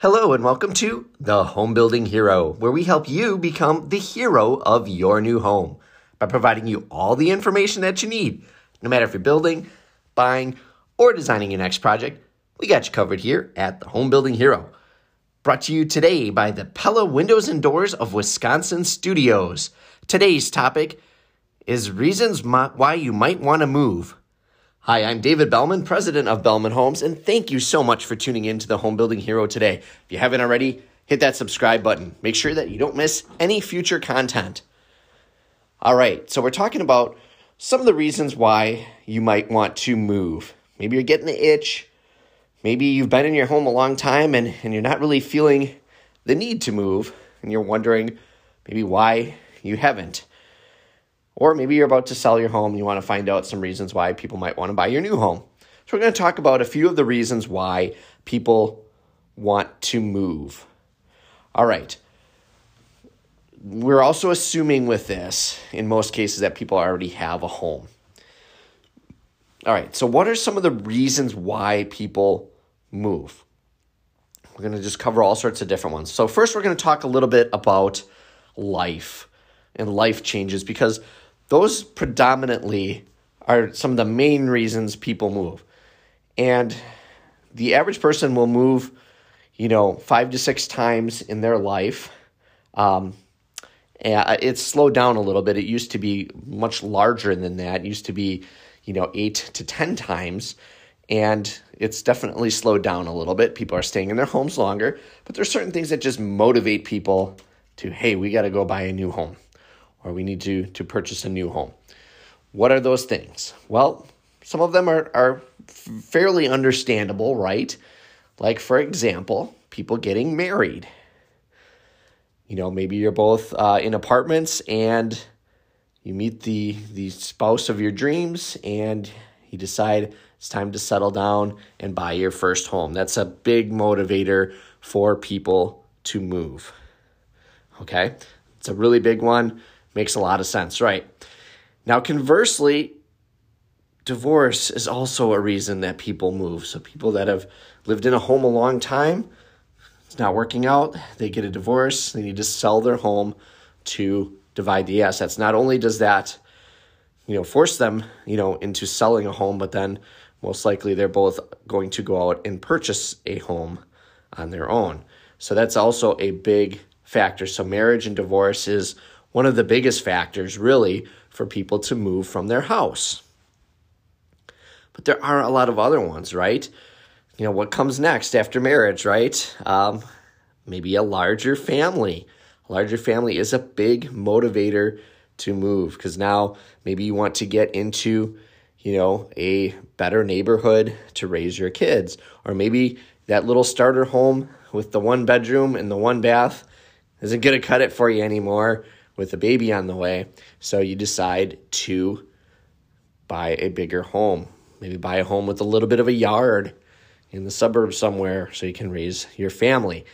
Hello, and welcome to The Home Building Hero, where we help you become the hero of your new home by providing you all the information that you need. No matter if you're building, buying, or designing your next project, we got you covered here at The Home Building Hero. Brought to you today by the Pella Windows and Doors of Wisconsin Studios. Today's topic is reasons why you might want to move. Hi, I'm David Bellman, president of Bellman Homes, and thank you so much for tuning in to the Home Building Hero today. If you haven't already, hit that subscribe button. Make sure that you don't miss any future content. All right, so we're talking about some of the reasons why you might want to move. Maybe you're getting the itch. Maybe you've been in your home a long time and, and you're not really feeling the need to move, and you're wondering maybe why you haven't. Or maybe you're about to sell your home and you want to find out some reasons why people might want to buy your new home. So, we're going to talk about a few of the reasons why people want to move. All right. We're also assuming with this, in most cases, that people already have a home. All right. So, what are some of the reasons why people move? We're going to just cover all sorts of different ones. So, first, we're going to talk a little bit about life and life changes because those predominantly are some of the main reasons people move. And the average person will move, you know, five to six times in their life. Um, it's slowed down a little bit. It used to be much larger than that. It used to be, you know, eight to 10 times. And it's definitely slowed down a little bit. People are staying in their homes longer, but there's certain things that just motivate people to, hey, we got to go buy a new home or we need to, to purchase a new home. What are those things? Well, some of them are, are fairly understandable, right? Like, for example, people getting married. You know, maybe you're both uh, in apartments and you meet the, the spouse of your dreams and you decide it's time to settle down and buy your first home. That's a big motivator for people to move. Okay? It's a really big one. Makes a lot of sense, right? Now, conversely, divorce is also a reason that people move. So, people that have lived in a home a long time, it's not working out, they get a divorce, they need to sell their home to divide the assets. Not only does that, you know, force them, you know, into selling a home, but then most likely they're both going to go out and purchase a home on their own. So that's also a big factor. So marriage and divorce is one of the biggest factors, really, for people to move from their house. But there are a lot of other ones, right? You know, what comes next after marriage, right? Um, maybe a larger family. A larger family is a big motivator to move because now maybe you want to get into, you know, a better neighborhood to raise your kids. Or maybe that little starter home with the one bedroom and the one bath isn't going to cut it for you anymore with a baby on the way. So you decide to buy a bigger home. Maybe buy a home with a little bit of a yard in the suburbs somewhere so you can raise your family.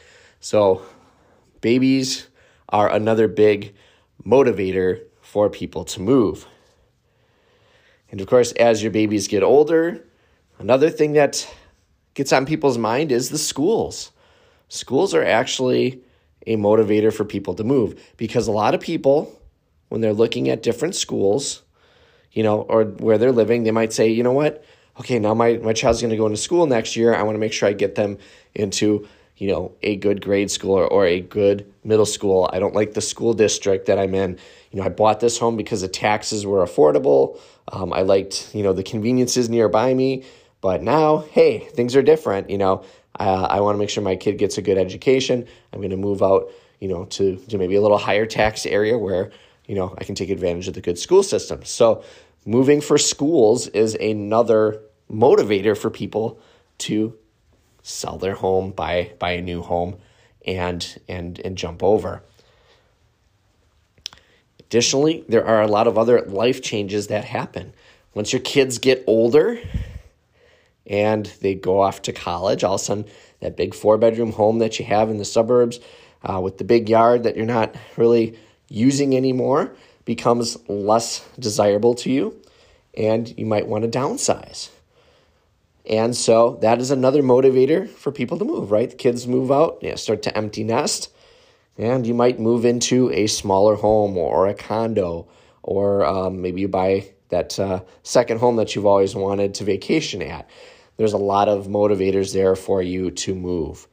So babies are another big motivator for people to move. And of course, as your babies get older, another thing that gets on people's mind is the schools. Schools are actually a motivator for people to move because a lot of people, when they're looking at different schools, you know, or where they're living, they might say, you know what? Okay, now my, my child's going to go into school next year. I want to make sure I get them into, you know, a good grade school or, or a good middle school. I don't like the school district that I'm in. You know, I bought this home because the taxes were affordable. Um, I liked, you know, the conveniences nearby me. But now, hey, things are different. You know, uh, I want to make sure my kid gets a good education. I'm going to move out, you know, to, to maybe a little higher tax area where, you know, I can take advantage of the good school system. So moving for schools is another motivator for people to sell their home, buy buy a new home, and and and jump over. Additionally, there are a lot of other life changes that happen. Once your kids get older, and they go off to college. All of a sudden, that big four bedroom home that you have in the suburbs uh, with the big yard that you're not really using anymore becomes less desirable to you, and you might want to downsize. And so that is another motivator for people to move, right? The kids move out, yeah, start to empty nest, and you might move into a smaller home or a condo, or um, maybe you buy that uh, second home that you've always wanted to vacation at. There's a lot of motivators there for you to move.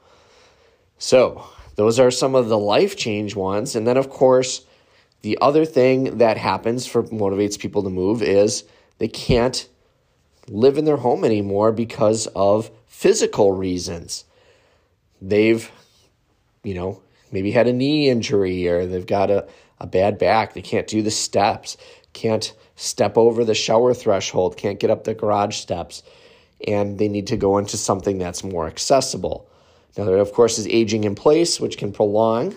So, those are some of the life change ones. And then, of course, the other thing that happens for motivates people to move is they can't live in their home anymore because of physical reasons. They've, you know, maybe had a knee injury or they've got a, a bad back. They can't do the steps, can't step over the shower threshold, can't get up the garage steps, and they need to go into something that's more accessible. Now, there, of course, is aging in place, which can prolong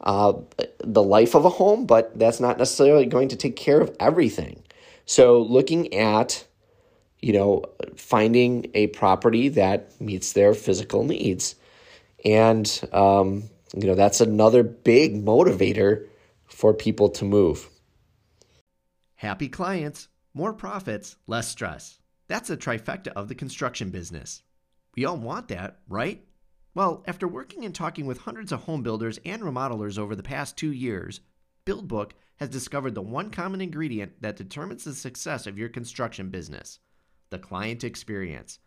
uh, the life of a home, but that's not necessarily going to take care of everything. So, looking at you know, finding a property that meets their physical needs. And, um, you know, that's another big motivator for people to move. Happy clients, more profits, less stress. That's a trifecta of the construction business. We all want that, right? Well, after working and talking with hundreds of home builders and remodelers over the past two years, BuildBook has discovered the one common ingredient that determines the success of your construction business the client experience.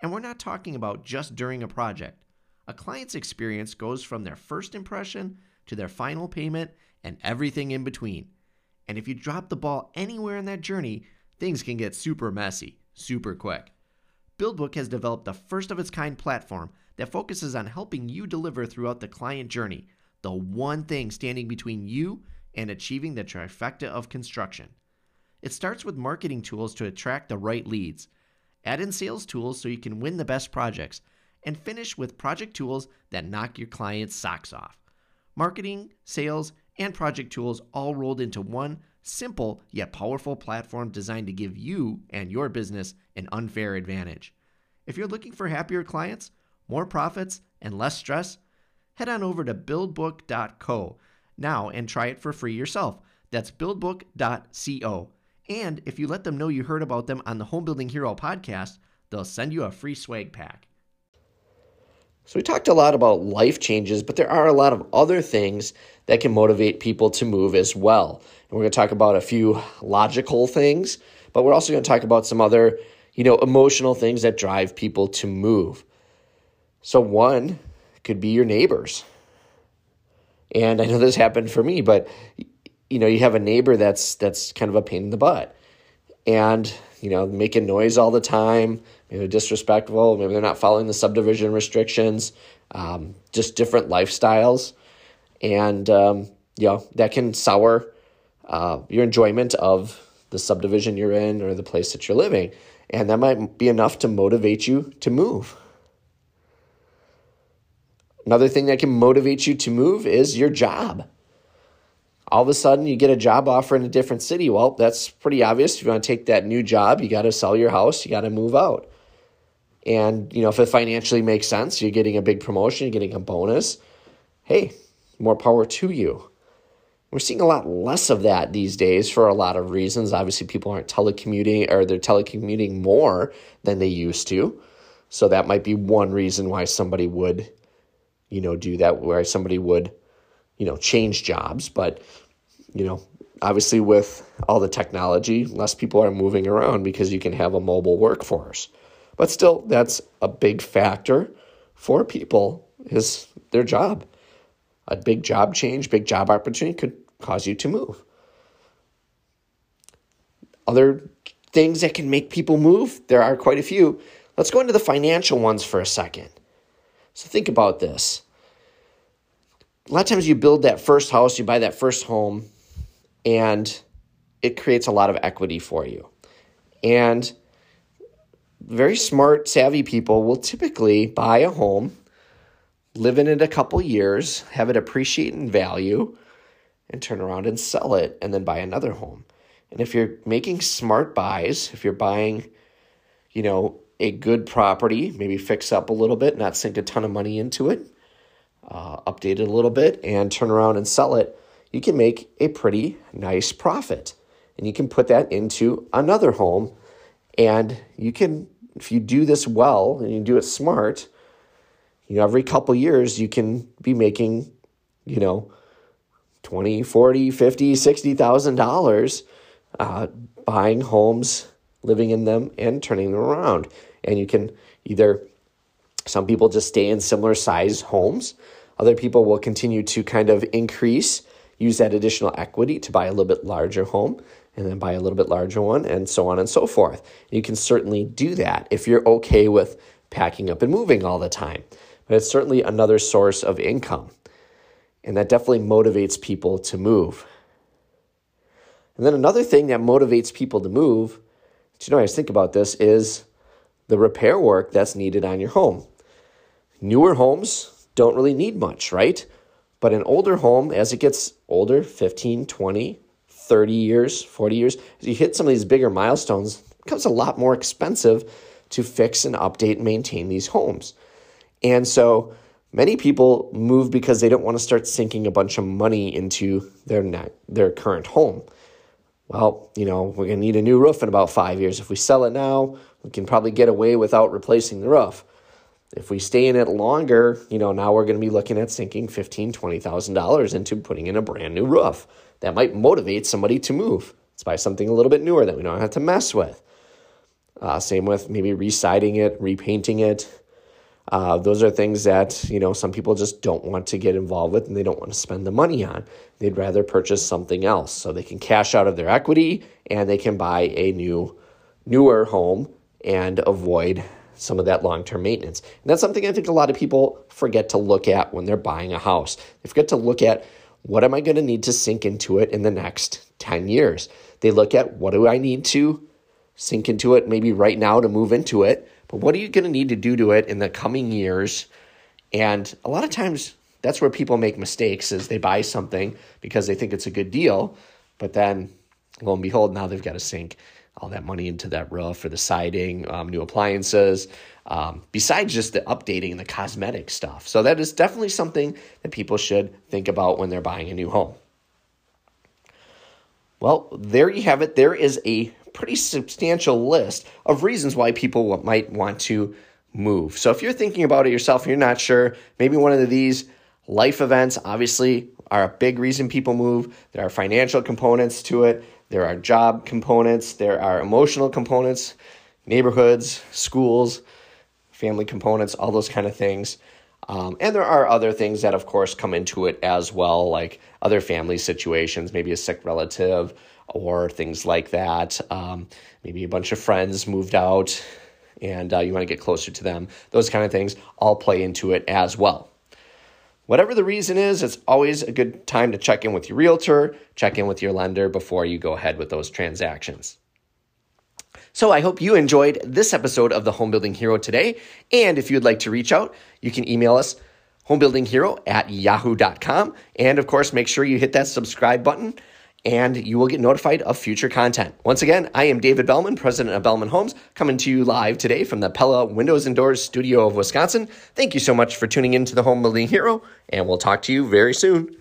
And we're not talking about just during a project. A client's experience goes from their first impression to their final payment and everything in between. And if you drop the ball anywhere in that journey, things can get super messy, super quick. BuildBook has developed the first of its kind platform that focuses on helping you deliver throughout the client journey, the one thing standing between you and achieving the trifecta of construction. It starts with marketing tools to attract the right leads, add in sales tools so you can win the best projects, and finish with project tools that knock your clients' socks off. Marketing, sales, and project tools all rolled into one simple yet powerful platform designed to give you and your business an unfair advantage. If you're looking for happier clients, more profits, and less stress, head on over to buildbook.co now and try it for free yourself. That's buildbook.co. And if you let them know you heard about them on the Home Building Hero podcast, they'll send you a free swag pack. So, we talked a lot about life changes, but there are a lot of other things that can motivate people to move as well. And we're going to talk about a few logical things, but we're also going to talk about some other, you know, emotional things that drive people to move. So, one could be your neighbors. And I know this happened for me, but you know, you have a neighbor that's that's kind of a pain in the butt, and you know, making noise all the time, maybe disrespectful, maybe they're not following the subdivision restrictions, um, just different lifestyles, and um, you know that can sour uh, your enjoyment of the subdivision you're in or the place that you're living, and that might be enough to motivate you to move. Another thing that can motivate you to move is your job all of a sudden you get a job offer in a different city. Well, that's pretty obvious. If you want to take that new job, you got to sell your house, you got to move out. And, you know, if it financially makes sense, you're getting a big promotion, you're getting a bonus. Hey, more power to you. We're seeing a lot less of that these days for a lot of reasons. Obviously, people aren't telecommuting or they're telecommuting more than they used to. So that might be one reason why somebody would, you know, do that, where somebody would you know, change jobs, but you know, obviously with all the technology, less people are moving around because you can have a mobile workforce. But still, that's a big factor for people is their job. A big job change, big job opportunity could cause you to move. Other things that can make people move, there are quite a few. Let's go into the financial ones for a second. So think about this a lot of times you build that first house, you buy that first home, and it creates a lot of equity for you. And very smart, savvy people will typically buy a home, live in it a couple years, have it appreciate in value, and turn around and sell it and then buy another home. And if you're making smart buys, if you're buying, you know, a good property, maybe fix up a little bit, not sink a ton of money into it, uh, update it a little bit, and turn around and sell it, you can make a pretty nice profit. And you can put that into another home and you can if you do this well and you do it smart, you know, every couple years you can be making, you know, 20, 40, 50, 60,000 dollars uh, buying homes, living in them and turning them around. And you can either some people just stay in similar size homes. Other people will continue to kind of increase, use that additional equity to buy a little bit larger home and then buy a little bit larger one and so on and so forth. You can certainly do that if you're okay with packing up and moving all the time. But it's certainly another source of income. And that definitely motivates people to move. And then another thing that motivates people to move, you know, I just think about this, is the repair work that's needed on your home. Newer homes don't really need much, right? But an older home, as it gets older 15, 20, 30 years, 40 years, as you hit some of these bigger milestones, it becomes a lot more expensive to fix and update and maintain these homes. And so many people move because they don't want to start sinking a bunch of money into their net, their current home. Well, you know, we're going to need a new roof in about five years. If we sell it now, we can probably get away without replacing the roof. If we stay in it longer, you know, now we're going to be looking at sinking fifteen, twenty thousand dollars into putting in a brand new roof. That might motivate somebody to move. Let's buy something a little bit newer that we don't have to mess with. Uh, same with maybe residing it, repainting it, uh, those are things that you know some people just don't want to get involved with and they don't want to spend the money on. They'd rather purchase something else. So they can cash out of their equity and they can buy a new newer home and avoid some of that long-term maintenance. And that's something i think a lot of people forget to look at when they're buying a house. They forget to look at what am i going to need to sink into it in the next 10 years they look at what do i need to sink into it maybe right now to move into it but what are you going to need to do to it in the coming years? And a lot of times that's where people make mistakes is they buy something because they think it's a good deal, but then lo and behold, now they've got to sink all that money into that roof or the siding, um, new appliances, um, besides just the updating and the cosmetic stuff. So that is definitely something that people should think about when they're buying a new home. Well, there you have it. There is a pretty substantial list of reasons why people might want to move. So if you're thinking about it yourself you're not sure, maybe one of these life events obviously are a big reason people move. There are financial components to it, there are job components, there are emotional components, neighborhoods, schools, family components, all those kind of things. Um, and there are other things that, of course, come into it as well, like other family situations, maybe a sick relative, or things like that. Um, maybe a bunch of friends moved out and uh, you want to get closer to them. Those kind of things all play into it as well. Whatever the reason is, it's always a good time to check in with your realtor, check in with your lender before you go ahead with those transactions. So I hope you enjoyed this episode of the Home Building Hero today. And if you'd like to reach out, you can email us homebuildinghero at yahoo.com. And of course, make sure you hit that subscribe button and you will get notified of future content. Once again, I am David Bellman, president of Bellman Homes, coming to you live today from the Pella Windows and Doors studio of Wisconsin. Thank you so much for tuning in to the Home Building Hero, and we'll talk to you very soon.